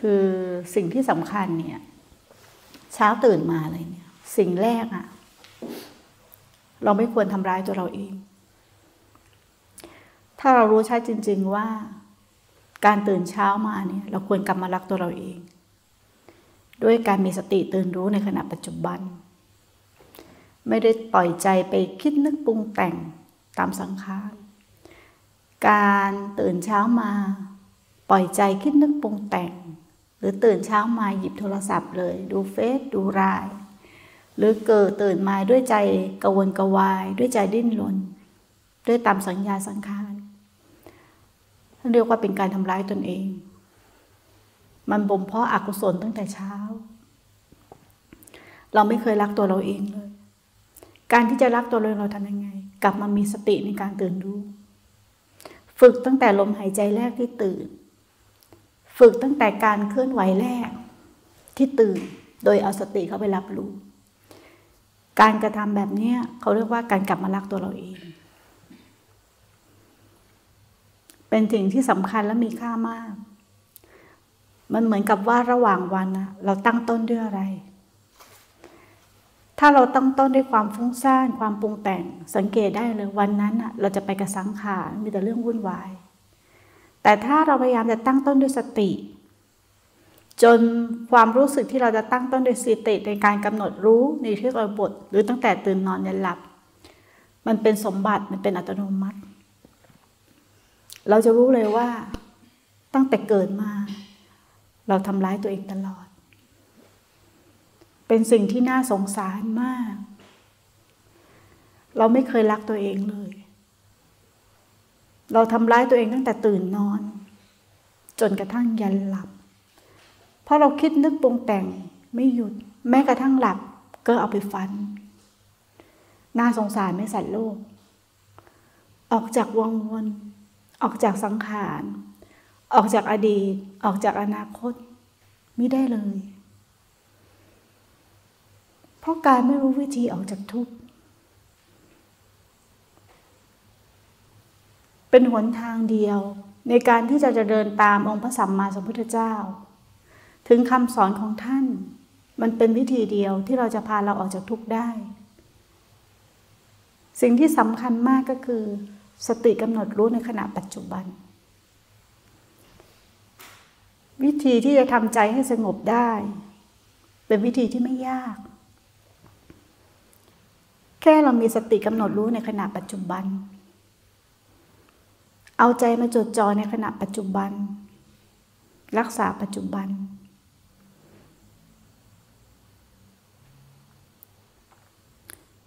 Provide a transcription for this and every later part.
คือสิ่งที่สำคัญเนี่ย เช้าตื่นมาเลยเนี่ย สิ่งแรกอะเราไม่ควรทำร้ายตัวเราเอง ถ้าเรารู้ชัดจริง ๆว่า การตื่นเช้ามาเนี่ย เราควรกลับมารักตัวเราเอง ด้วยการมีสติตื่นรู้ในขณะปัจจุบัน ไม่ได้ปล่อยใจไปคิดนึกปรุงแต่งตามสังขารการตื่นเช้ามา ปล่อยใจคิดนึกปรุงแต่ง หรือตื่นเช้ามาหยิบโทรศัพท์เลย ดูเฟซดูไลน์หรือเกิดตื่นมาด้วยใจกวนกวาย ด้วยใจดิ้นรน ด้วยตามสัญญาสังขารเรียกว่าเป็นการทำร้ายตนเอง มันบ่มเพาะอกุศลตั้งแต่เช้า เราไม่เคยรักตัวเราเองเลย การที่จะรักตัวเราเราทำยังไง กลับมามีสติในการตื่นรู้ ฝึกตั้งแต่ลมหายใจแรกที่ตื่น ฝึกตั้งแต่การเคลื่อนไหวแรก ที่ตื่นโดยเอาสติเข้าไปรับรู้ การกระทำแบบนี้เขาเรียกว่าการกลับมารักตัวเราเอง เป็นสิ่งที่สำคัญและมีค่ามาก มันเหมือนกับว่าระหว่างวันเราตั้งต้นด้วยอะไร ถ้าเราตั้งต้นด้วยความฟุ้งซ่านความปรุงแต่ง สังเกตได้เลยวันนั้นเราจะไปกระสังขารมีแต่เรื่องวุ่นวาย แต่ถ้าเราพยายามจะตั้งต้นด้วยสติ จนความรู้สึกที่เราจะตั้งต้นด้วยสติในการกำหนดรู้ในที่เราบท หรือตั้งแต่ตื่นนอนยันหลับ มันเป็นสมบัติมันเป็นอัตโนมัติ เราจะรู้เลยว่าตั้งแต่เกิดมา เราทำร้ายตัวเองตลอด เป็นสิ่งที่น่าสงสารมาก เราไม่เคยรักตัวเองเลย เราทำร้ายตัวเองตั้งแต่ตื่นนอน จนกระทั่งยันหลับ เพราะเราคิดนึกปรุงแต่งไม่หยุด แม้กระทั่งหลับก็เอาไปฟัน น่าสงสารไม่สัตว์โลก ออกจากวังวน ออกจากสังขาร ออกจากอดีต ออกจากอนาคต ไม่ได้เลย เพราะการไม่รู้วิธีออกจากทุกข์ เป็นหนทางเดียว ในการที่จะจะเดินตามองค์พระสัมมาสัมพุทธเจ้า ถึงคำสอนของท่าน มันเป็นวิธีเดียวที่เราจะพาเราออกจากทุกข์ได้ สิ่งที่สำคัญมากก็คือ สติกำหนดรู้ในขณะปัจจุบัน วิธีที่จะทำใจให้สงบได้ เป็นวิธีที่ไม่ยาก แค่เรามีสติกำหนดรู้ในขณะปัจจุบัน เอาใจมาจดจ่อในขณะปัจจุบัน รักษาปัจจุบัน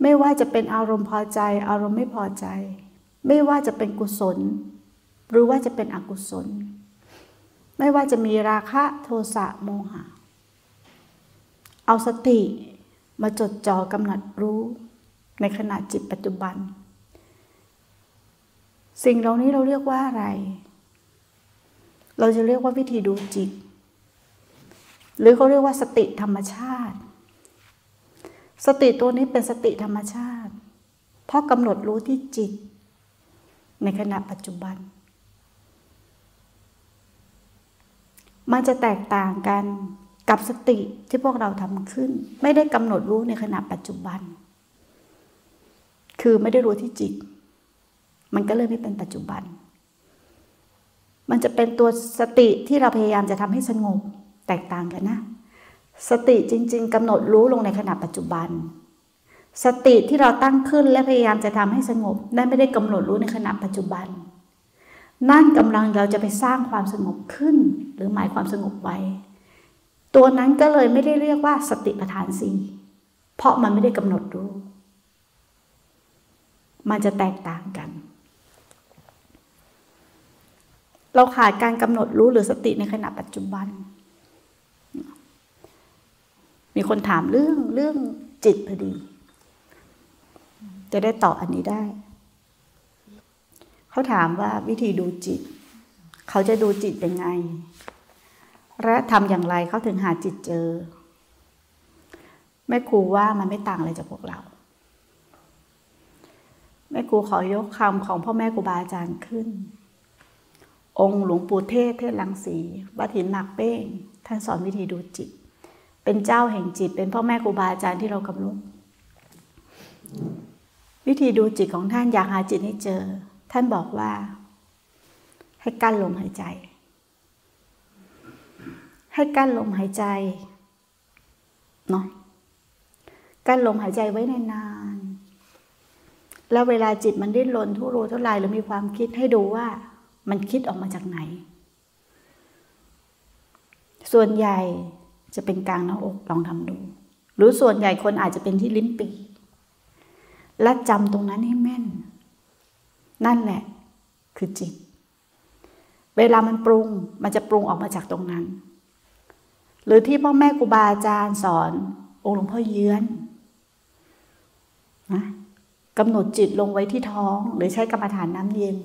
ไม่ว่าจะเป็นอารมณ์พอใจ อารมณ์ไม่พอใจ ไม่ว่าจะเป็นกุศล หรือว่าจะเป็นอกุศล ไม่ว่าจะมีราคะโทสะโมหะ เอาสติมาจดจ่อกำหนดรู้ในขณะจิตปัจจุบัน สิ่งเหล่านี้เราเรียกว่าอะไร เราจะเรียกว่าวิธีดูจิต หรือเขาเรียกว่าสติธรรมชาติ สติตัวนี้เป็นสติธรรมชาติ เพราะกำหนดรู้ที่จิต ในขณะปัจจุบัน มันจะแตกต่างกันกับสติที่พวกเราทำขึ้น ไม่ได้กำหนดรู้ในขณะปัจจุบัน คือไม่ได้รู้ที่จิต มันก็เลยไม่เป็นปัจจุบัน มันจะเป็นตัวสติที่เราพยายามจะทำให้สงบแตกต่างกันนะ สติจริง ๆกำหนดรู้ลงในขณะปัจจุบัน สติที่เราตั้งขึ้นและพยายามจะทำให้สงบนั่นไม่ได้กำหนดรู้ในขณะปัจจุบัน นั่นกำลังเราจะไปสร้างความสงบขึ้น หรือหมายความสงบไว้ ตัวนั้นก็เลยไม่ได้เรียกว่าสติปัฏฐานสี่เพราะมันไม่ได้กำหนดรู้ มันจะแตกต่างกัน เราขาดการกำหนดรู้หรือสติในขณะปัจจุบัน มีคนถามเรื่องเรื่องจิตพอดี จะได้ตอบอันนี้ได้ เขาถามว่าวิธีดูจิต เขาจะดูจิตยังไง และทำอย่างไรเขาถึงหาจิตเจอ แม่ครูว่ามันไม่ต่างอะไรจากพวกเรา แม่ครูขอยกคำของพ่อแม่ครูบาอาจารย์ขึ้น องค์หลวงปู่เทศเทศลังสีวัดหินหมากเป้ง ท่านสอนวิธีดูจิต เป็นเจ้าแห่งจิต เป็นพ่อแม่ครูบาอาจารย์ที่เรากำลังวิธีดูจิตของท่านอยากหาจิตให้เจอ ท่านบอกว่า ให้กั้นลมหายใจ ให้กั้นลมหายใจเนาะกั้นลมหายใจไว้นานๆแล้วเวลาจิตมันดิ้นรนทุรนทุรายหรือมีความคิดให้ดูว่า มันคิดออกมาจากไหน ส่วนใหญ่จะเป็นกลางหน้าอกลองทำดู หรือส่วนใหญ่คนอาจจะเป็นที่ลิ้นปีและจำตรงนั้นให้แม่น นั่นแหละคือจิต เวลามันปรุงมันจะปรุงออกมาจากตรงนั้น หรือที่พ่อแม่ครูบาอาจารย์สอน องค์หลวงพ่อเยื้อนนะกำหนดจิตลงไว้ที่ท้อง หรือใช้กรรมฐานน้ำเย็น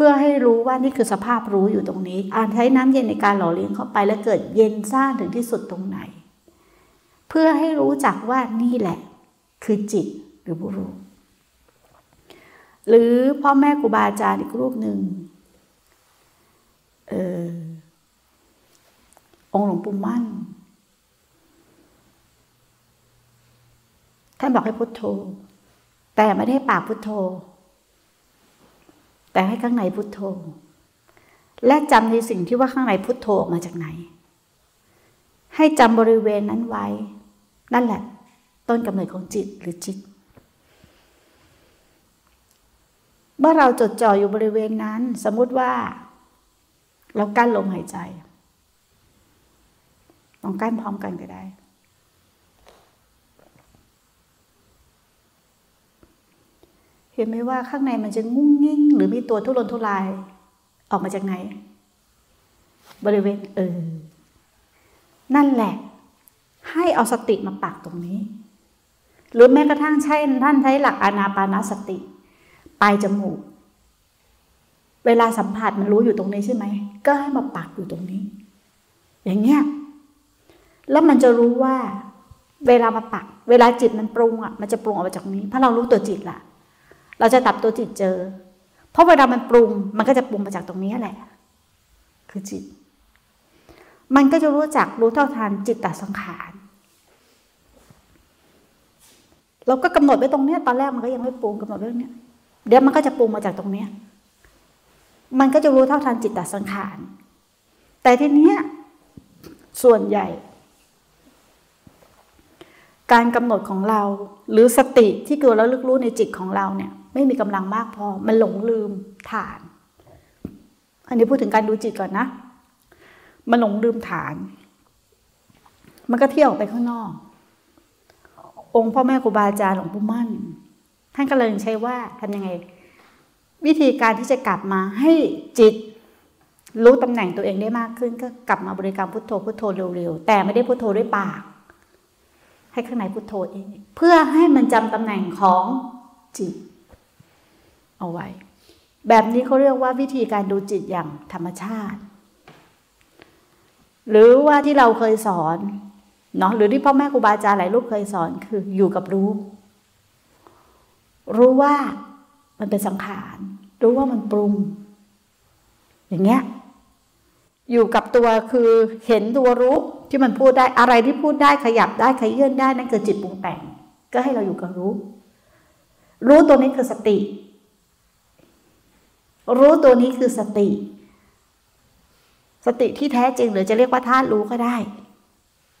เพื่อให้รู้ว่านี่คือสภาพรู้อยู่ตรงนี้อ่านใช้น้ำเย็นในการหล่อเลี้ยงเข้าไป แล้วเกิดเย็นซ่านถึงที่สุดตรงไหน เพื่อให้รู้จักว่านี่แหละ คือจิตหรือผู้รู้หรือพ่อแม่ครูบาอาจารย์อีกรูปหนึ่งออองค์หลวงปู่มั่น ท่านบอกให้พุทโธ แต่ไม่ได้ปากพุทโธ แต่ให้ข้างในพุทโธ และจำในสิ่งที่ว่าข้างในพุทโธออกมาจากไหน ให้จำบริเวณนั้นไว้ นั่นแหละ ต้นกำเนิดของจิตหรือจิต เมื่อเราจดจ่ออยู่บริเวณนั้น สมมุติว่า เรากั้นลมหายใจลองกั้นพร้อมกันก็ได้ เห็นไหมว่าข้างในมันจะงุ้งงิ้งหรือมีตัวทุรนทุราย ออกมาจากไหน บริเวณเออ นั่นแหละ ให้เอาสติมาปักตรงนี้ หรือแม้กระทั่งใช้ท่านใช้หลักอานาปานาสติ ปลายจมูก เวลาสัมผัสมันรู้อยู่ตรงนี้ใช่ไหม ก็ให้มาปักอยู่ตรงนี้ อย่างเงี้ย แล้วมันจะรู้ว่า เวลามาปัก เวลาจิตมันปรุงอะ มันจะปรุงออกมาจากนี้ เพราะเรารู้ตัวจิตละ เราจะตับตัวจิตเจอ เพราะเวลามันปรุง มันก็จะปรุงมาจากตรงนี้แหละ คือจิต มันก็จะรู้จักรู้เท่าทันจิตตสังขารเราก็กำหนดไว้ตรงเนี้ยตอนแรกมันก็ยังไม่ปรุงกำหนดไว้ตรงเนี้ยเดี๋ยวมันก็จะปรุงมาจากตรงเนี้ยมันก็จะรู้เท่าทันจิตตสังขาร แต่ทีเนี้ยส่วนใหญ่ การกำหนดของเราหรือสติที่เกิดแล้วลึกรู้ในจิตของเราเนี่ย ไม่มีกำลังมากพอ มันหลงลืมฐาน อันนี้พูดถึงการดูจิตก่อนนะ มันหลงลืมฐาน มันก็เที่ยวไปข้างนอก องค์พ่อแม่ครูบาอาจารย์หลวงปู่มั่น ท่านก็เลยใช้ว่าทำยังไง วิธีการที่จะกลับมาให้จิตรู้ตำแหน่งตัวเองได้มากขึ้น ก็กลับมาบริกรรมพุทโธพุทโธเร็วๆ แต่ไม่ได้พุทโธด้วยปาก ให้ข้างในพุทโธเอง เพื่อให้มันจำตำแหน่งของจิต เอาไว้ แบบนี้เขาเรียกว่าวิธีการดูจิตอย่างธรรมชาติ หรือว่าที่เราเคยสอนเนาะหรือที่พ่อแม่ครูบาอาจารย์หลายรูปเคยสอนคืออยู่กับรู้ รู้ว่ามันเป็นสังขาร รู้ว่ามันปรุง อย่างเงี้ยอยู่กับตัวคือเห็นตัวรู้ที่มันพูดได้อะไรที่พูดได้ขยับได้ขยื่นได้นั่นคือจิตปรุงแต่ง ก็ให้เราอยู่กับรู้ รู้ตัวนี้คือสติ รู้ตัวนี้คือสติ สติที่แท้จริงหรือจะเรียกว่าธาตุรู้ก็ได้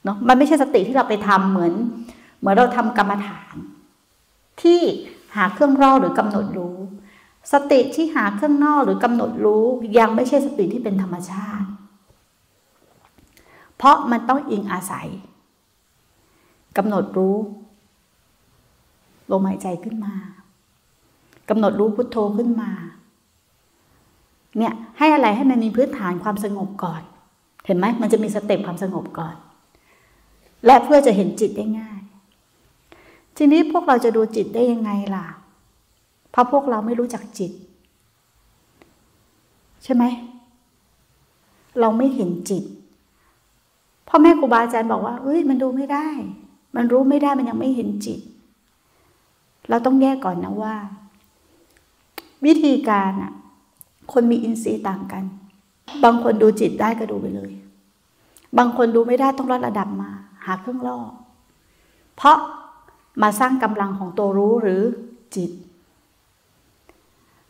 เนาะมันไม่ใช่สติที่เราไปทำเหมือน เหมือนเราทำกรรมฐาน ที่หาเครื่องรอหรือกำหนดรู้ สติที่หาเครื่องนอกหรือกำหนดรู้ ยังไม่ใช่สติที่เป็นธรรมชาติ เพราะมันต้องอิงอาศัยกำหนดรู้ลมหายใจขึ้นมากำหนดรู้พุทโธขึ้นมา เนี่ยให้อะไรให้มันมีพื้นฐานความสงบก่อน เห็นไหมมันจะมีสเต็ปความสงบก่อน และเพื่อจะเห็นจิตได้ง่าย ทีนี้พวกเราจะดูจิตได้ยังไงล่ะ เพราะพวกเราไม่รู้จักจิต ใช่ไหม เราไม่เห็นจิตพ่อแม่ครูบาอาจารย์บอกว่าเอ้ยมันดูไม่ได้ มันรู้ไม่ได้มันยังไม่เห็นจิต เราต้องแยกก่อนนะว่า วิธีการอะ คนมีอินทรีย์ต่างกัน บางคนดูจิตได้ก็ดูไปเลย บางคนดูไม่ได้ต้องลดระดับมา หาเครื่องล่อ เพราะมาสร้างกำลังของตัวรู้หรือจิต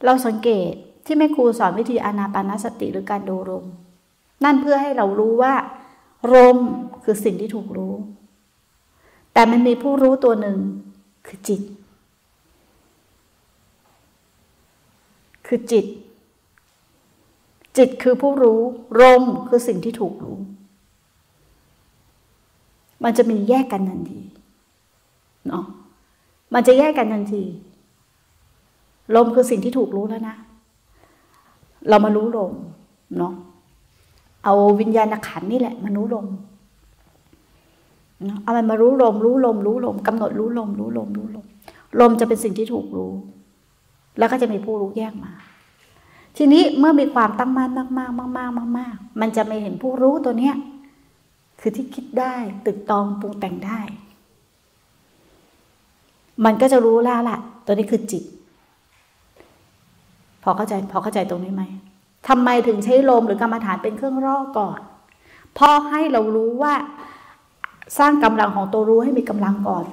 เราสังเกตที่แม่ครูสอนวิธีอานาปานสติหรือการดูลมนั่นเพื่อให้เรารู้ว่าลมคือสิ่งที่ถูกรู้ แต่มันมีผู้รู้ตัวหนึ่งคือจิต คือจิต จิตคือผู้รู้ลมคือสิ่งที่ถูกรู้ มันจะมีแยกกันทันทีเนาะมันจะแยกกันทันที ลมคือสิ่งที่ถูกรู้แล้วนะ เรามารู้ลมเนาะเอาวิญญาณขันนี่แหละมารู้ลมเนาอามันมารู้ลม รู้ลม รู้ลมกำหนดรู้ลม รู้ลม รู้ลม ลมจะเป็นสิ่งที่ถูกรู้ แล้วก็จะมีผู้รู้แยกมา ทีนี้เมื่อมีความตั้งมั่นมากๆมากๆมากๆมันจะไม่เห็นผู้รู้ตัวเนี้ยคือที่คิดได้ตึกตองปรุงแต่งได้ มันก็จะรู้แล้วล่ะตัวนี้คือจิต พอเข้าใจพอเข้าใจตรงนี้ไหมทำไมถึงใช้ลมหรือกรรมฐานเป็นเครื่องร่อก่อนพอให้เรารู้ว่าสร้างกำลังของตัวรู้ให้มีกำลังก่อน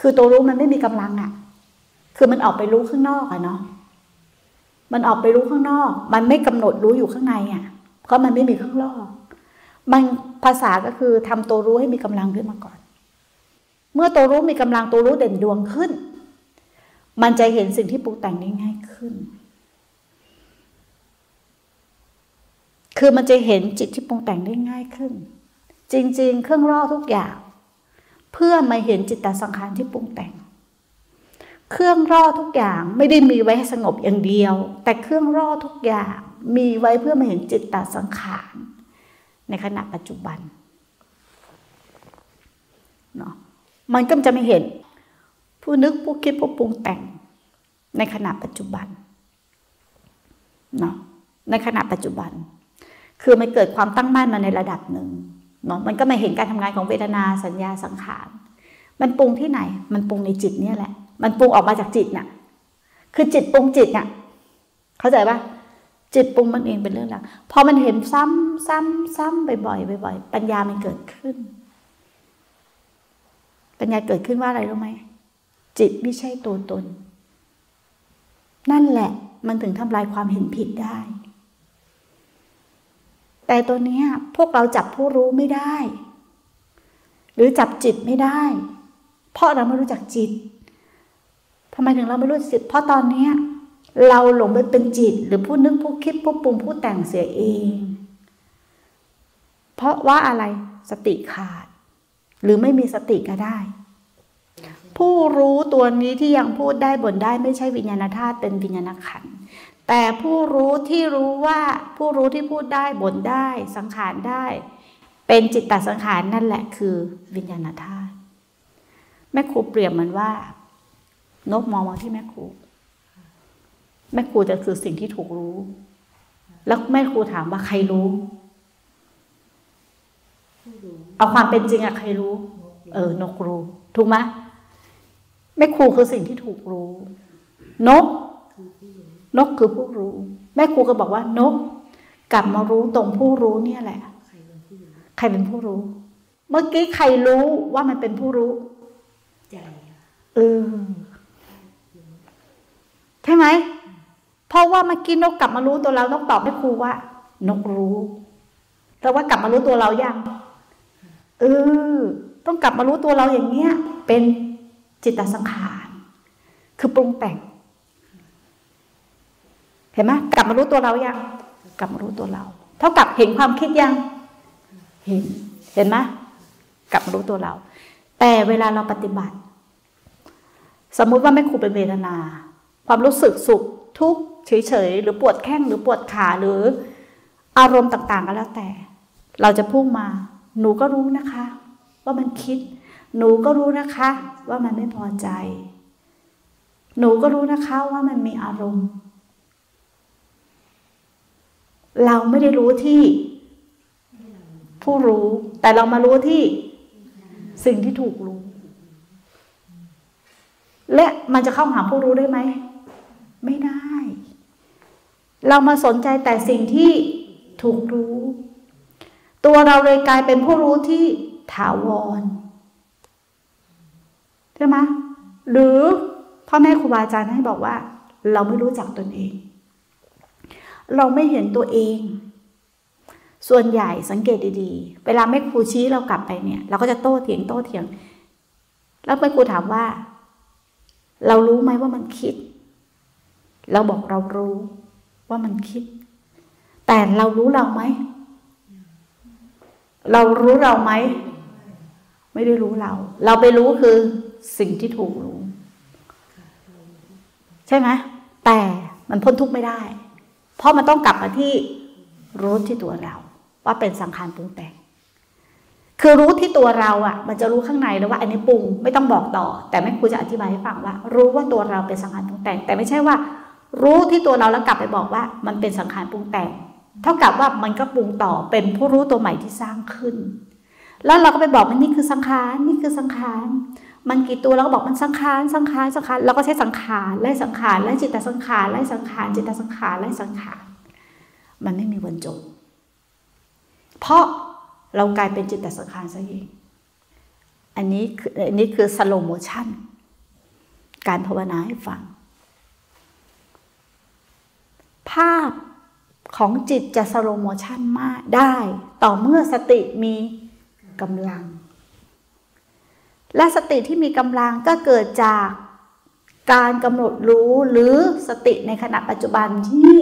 คือตัวรู้มันไม่มีกำลังอะ่ะ คือมันออกไปรู้ข้างนอกอะเนาะ มันออกไปรู้ข้างนอก มันไม่กำหนดรู้อยู่ข้างในอะเพราะมันไม่มีข้างนอก มันภาษาก็คือทำตัวรู้ให้มีกำลังขึ้นมาก่อน เมื่อตัวรู้มีกำลังตัวรู้เด่นดวงขึ้น มันจะเห็นสิ่งที่ปรุงแต่งได้ง่ายขึ้น คือมันจะเห็นจิตที่ปรุงแต่งได้ง่ายขึ้น จริง ๆ เครื่องรอทุกอย่าง เพื่อมาเห็นจิตตสังขารที่ปรุงแต่ง เครื่องร่อทุกอย่างไม่ได้มีไว้ให้สงบอย่างเดียว แต่เครื่องร่อทุกอย่างมีไว้เพื่อมาเห็นจิตตสังขารในขณะปัจจุบันเนาะมันก็จะไม่เห็นผู้นึกผู้คิดผู้ปรุงแต่งในขณะปัจจุบันเนาะในขณะปัจจุบัน คือมันเกิดความตั้งมั่นมาในระดับหนึ่งเนาะมันก็มาเห็นการทำงานของเวทนาสัญญาสังขาร มันปรุงที่ไหน มันปรุงในจิตเนี่ยแหละ มันปรุงออกมาจากจิตน่ะ คือจิตปรุงจิตน่ะ เข้าใจปะจิตปรุงมันเองเป็นเรื่องหลักพอมันเห็นซ้ำซ้ำซ้ำบ่อยๆบ่อยๆปัญญามันเกิดขึ้น ปัญญาเกิดขึ้นว่าอะไรรู้ไหมจิตไม่ใช่ตัวตน นั่นแหละ มันถึงทำลายความเห็นผิดได้ แต่ตัวนี้พวกเราจับผู้รู้ไม่ได้ หรือจับจิตไม่ได้ เพราะเราไม่รู้จักจิต ทำไมถึงเราไม่รู้จิต เพราะตอนนี้เราหลงไปเป็นจิต หรือผู้นึกผู้คิดผู้ปรุงผู้แต่งเสียเอง เพราะว่าอะไรสติขาด หรือไม่มีสติก็ได้ ผู้รู้ตัวนี้ที่ยังพูดได้บ่นได้ไม่ใช่วิญญาณธาตุเป็นวิญญาณขันแต่ผู้รู้ที่รู้ว่าผู้รู้ที่พูดได้บ่นได้สังขารได้ เป็นจิตตสังขารนั่นแหละคือวิญญาณธาตุแม่ครูเปรียบเหมือนว่า นกมองมาที่แม่ครูแม่ครูจะคือสิ่งที่ถูกรู้ แล้วแม่ครูถามว่าใครรู้ เอาความเป็นจริงอะใครรู้ เออนกรู้ ถูกไหมแม่ครูคือสิ่งที่ถูกรู้ นก นกคือผู้รู้ แม่ครูก็บอกว่านก กลับมารู้ตรงผู้รู้เนี่ยแหละ ใครเป็นผู้รู้ เมื่อกี้ใครรู้ว่ามันเป็นผู้รู้ใจเออ ใช่ไหมเพราะว่าเมื่อกี้นกกลับมารู้ตัวเรานกตอบแม่ครูว่า นกรู้แต่ว่ากลับมารู้ตัวเรายังเออต้องกลับมารู้ตัวเราอย่างเนี้ย เป็นจิตตสังขารคือปรุงแต่ง เห็นไหมกลับมารู้ตัวเรายังกลับมารู้ตัวเรา เท่ากับเห็นความคิดยัง เห็นเห็นไหมกลับมารู้ตัวเรา แต่เวลาเราปฏิบัติ สมมุติว่าไม่ครูเป็นเวทนา ความรู้สึกสุขทุกข์เฉยๆ หรือปวดแข้งหรือปวดขาหรืออารมณ์ต่างๆก็แล้วแต่ เราจะพุ่งมา หนูก็รู้นะคะ ว่ามันคิด หนูก็รู้นะคะ ว่ามันไม่พอใจ หนูก็รู้นะคะว่ามันมีอารมณ์ เราไม่ได้รู้ที่ ผู้รู้ แต่เรามารู้ที่ สิ่งที่ถูกรู้ และมันจะเข้าหาผู้รู้ได้ไหม ไม่ได้ เรามาสนใจแต่สิ่งที่ถูกรู้ ตัวเราเลยกลายเป็นผู้รู้ที่ถาวรใช่ไหมหรือพ่อแม่ครูบาอาจารย์ให้บอกว่า เราไม่รู้จักตนเอง เราไม่เห็นตัวเอง ส่วนใหญ่สังเกตดีๆ เวลาแม่ครูชี้เรากลับไปเนี่ย เราก็จะโต้เถียงโต้เถียง แล้วแม่ครูถามว่า เรารู้ไหมว่ามันคิด เราบอกเรารู้ว่ามันคิด แต่เรารู้เราไหม เรารู้เราไหม ไม่ได้รู้เรา เราไปรู้คือสิ่งที่ถูกรู้ ใช่ไหมแต่มันพ้นทุกข์ไม่ได้ เพราะมันต้องกลับมาที่รู้ที่ตัวเรา ว่าเป็นสังขารปรุงแต่งคือรู้ที่ตัวเราอะ่ะ มันจะรู้ข้างในแล้วว่า อันนี้ปรุงไม่ต้องบอกต่อ แต่แม่ครูจะอธิบายให้ฟังว่า รู้ว่าตัวเราเป็นสังขารปรุงแต่ง แต่ไม่ใช่ว่า รู้ที่ตัวเราแล้วกลับไปบอกว่ามันเป็นสังขารปรุงแต่ง เท่ากับว่ามันก็ปรุงต่อเป็นผู้รู้ตัวใหม่ที่สร้างขึ้น แล้วเราก็ไปบอกมันนี่คือสังขารนี่คือสังขารมันกี่ตัวเราก็บอกมันสังขารสังขารสังขารเราก็ใช้สังขารไล่สังขารไล่จิตตสังขารไล่สังขารจิตตสังขารไล่สังขารมันไม่มีวันจบ เพราะเรากลายเป็นจิตตสังขารซะเองอันนี้คืออันนี้คือ slow motion การภาวนาให้ฟัง ภาพของจิตจะ slow motion มากได้ ต่อเมื่อสติมีกำลัง และสติที่มีกำลังก็เกิดจากการกำหนดรู้หรือสติในขณะปัจจุบันที่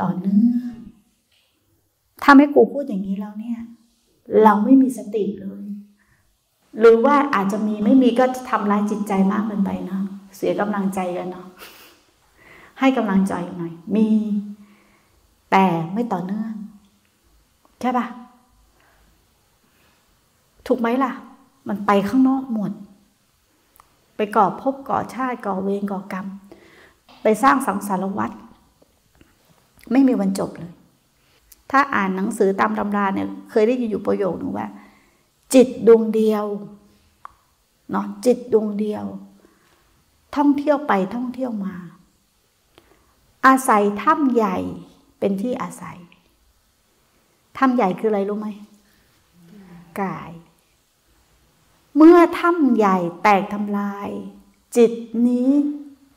ต่อเนื่องถ้าไม่กูพูดอย่างนี้แล้วเนี่ย เราไม่มีสติเลย หรือว่าอาจจะมีไม่มีก็ทำร้ายจิตใจมากเกินไปเนาะเสียกำลังใจกันเนาะ ให้กำลังใจหน่อย มี แต่ไม่ต่อเนื่อง ใช่ปะถูกไหมล่ะ มันไปข้างนอกหมด ไปก่อภพก่อชาติก่อเวรก่อกรรม ไปสร้างสังสารวัฏไม่มีวันจบเลย ถ้าอ่านหนังสือตามตำราเนี่ย เคยได้ยินอยู่ประโยคนึงว่า จิตดวงเดียวเนาะจิตดวงเดียว ท่องเที่ยวไปท่องเที่ยวมา อาศัยถ้ำใหญ่เป็นที่อาศัยถ้ำใหญ่คืออะไรรู้ไหมกาย เมื่อถ้ำใหญ่แตกทำลาย จิตนี้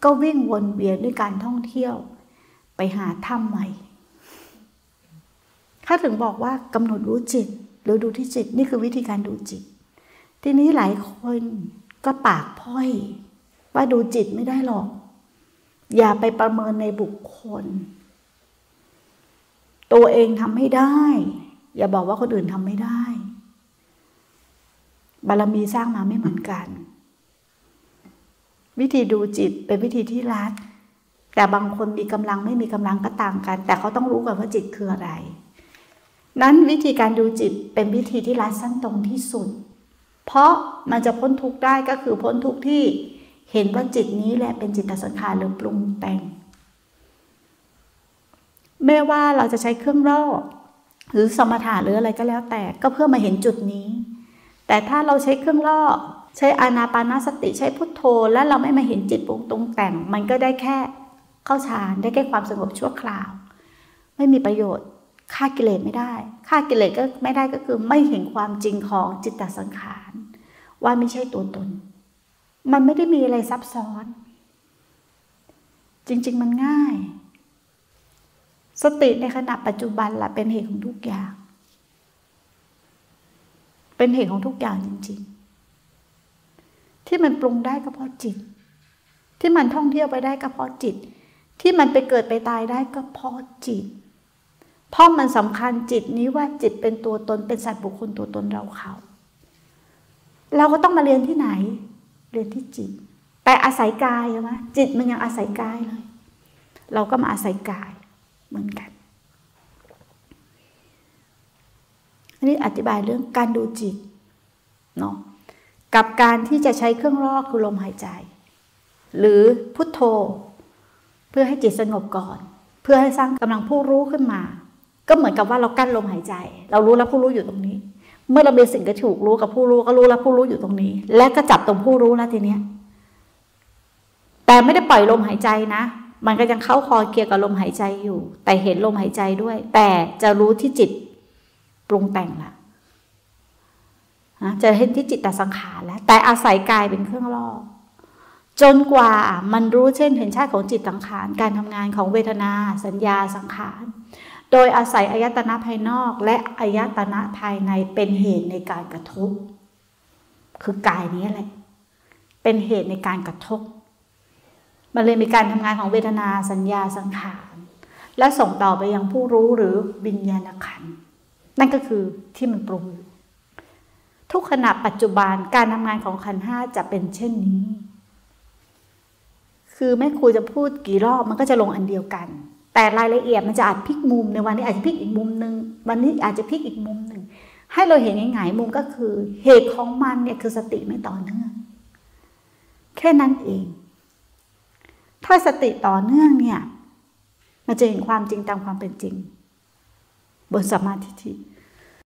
ก็วิ่งวนเวียนด้วยการท่องเที่ยว ไปหาถ้ำใหม่ถ้าถึงบอกว่ากำหนดรู้จิต หรือดูที่จิตนี่คือวิธีการดูจิต ทีนี้หลายคนก็ปากพ้อย ว่าดูจิตไม่ได้หรอก อย่าไปประเมินในบุคคล ตัวเองทำไม่ได้ อย่าบอกว่าคนอื่นทำไม่ได้ บารมีสร้างมาไม่เหมือนกัน วิธีดูจิตเป็นวิธีที่รัดแต่บางคนมีกำลังไม่มีกำลังก็ต่างกัน แต่เขาต้องรู้ก่อนว่าจิตคืออะไร นั้นวิธีการดูจิตเป็นวิธีที่รัดสั้นตรงที่สุด เพราะมันจะพ้นทุกข์ได้ก็คือพ้นทุกข์ที่ เห็นว่าจิตนี้แหละเป็นจิตสังขารหรือปรุงแต่ง ไม่ว่าเราจะใช้เครื่องร่อหรือสมถะหรืออะไรก็แล้วแต่ก็เพื่อมาเห็นจุดนี้ แต่ถ้าเราใช้เครื่องล่อใช้อานาปานาสติใช้พุทโธ แล้วเราไม่มาเห็นจิตปรุงตรงแต่ง มันก็ได้แค่เข้าฌานได้แค่ความสงบชั่วคราว ไม่มีประโยชน์ฆ่ากิเลสไม่ได้ฆ่ากิเลสก็ไม่ได้ก็คือไม่เห็นความจริงของจิตตสังขาร ว่าไม่ใช่ตัวตน มันไม่ได้มีอะไรซับซ้อน จริง ๆ มันง่าย สติในขณะปัจจุบันแหละเป็นเหตุของทุกอย่าง เป็นเหตุของทุกอย่างจริง ๆ ที่มันปรุงได้ก็เพราะจิต ที่มันท่องเที่ยวไปได้ก็เพราะจิต ที่มันไปเกิดไปตายได้ก็เพราะจิต เพราะมันสำคัญจิตนี้ว่าจิตเป็นตัวตนเป็นสัตว์บุคคลตัวตนเราเขา เราก็ต้องมาเรียนที่ไหน เรียนที่จิต แต่อาศัยกายใช่ไหมจิตมันยังอาศัยกายเลย เราก็มาอาศัยกายเหมือนกันอันนี้อธิบายเรื่องการดูจิตเนาะกับการที่จะใช้เครื่องรอกคือลมหายใจ หรือพุทโธ เพื่อให้จิตสงบก่อน เพื่อให้สร้างกำลังผู้รู้ขึ้นมา ก็เหมือนกับว่าเรากั้นลมหายใจ เรารู้แล้วผู้รู้อยู่ตรงนี้ เมื่อเราเป็นสิ่งกระถูกรู้กับผู้รู้ก็รู้แล้วผู้รู้อยู่ตรงนี้ และก็จับตรงผู้รู้แล้วทีเนี้ย แต่ไม่ได้ปล่อยลมหายใจนะ มันก็ยังเข้าคอเกี่ยวกับลมหายใจอยู่ แต่เห็นลมหายใจด้วย แต่จะรู้ที่จิตปรุงแต่งละจะเห็นที่จิตตสังขารแล้ว แต่อาศัยกายเป็นเครื่องล่อจนกว่ามันรู้เช่นเห็นชาติของจิตสังขาร การทำงานของเวทนา สัญญาสังขาร โดยอาศัยอายตนะภายนอกและอายตนะภายในเป็นเหตุในการกระทบ คือกายนี้แหละ เป็นเหตุในการกระทบ มันเลยมีการทำงานของเวทนาสัญญาสังขาร และส่งต่อไปยังผู้รู้หรือวิญญาณขัน นั่นก็คือที่มันปรุงทุกขณะปัจจุบันการทำงานของขันห้าจะเป็นเช่นนี้ คือแม่ครูจะพูดกี่รอบมันก็จะลงอันเดียวกัน แต่รายละเอียดมันจะอาจพลิกมุมในวันนี้อาจจะพลิกอีกมุมหนึ่งวันนี้อาจจะพลิกอีกมุมหนึ่งให้เราเห็นง่ายๆมุมก็คือเหตุของมันเนี่ยคือสติไม่ต่อเนื่อง แค่นั้นเอง ถ้าสติต่อเนื่องเนี่ยมันจะเห็นความจริงตามความเป็นจริง บนสมาธิ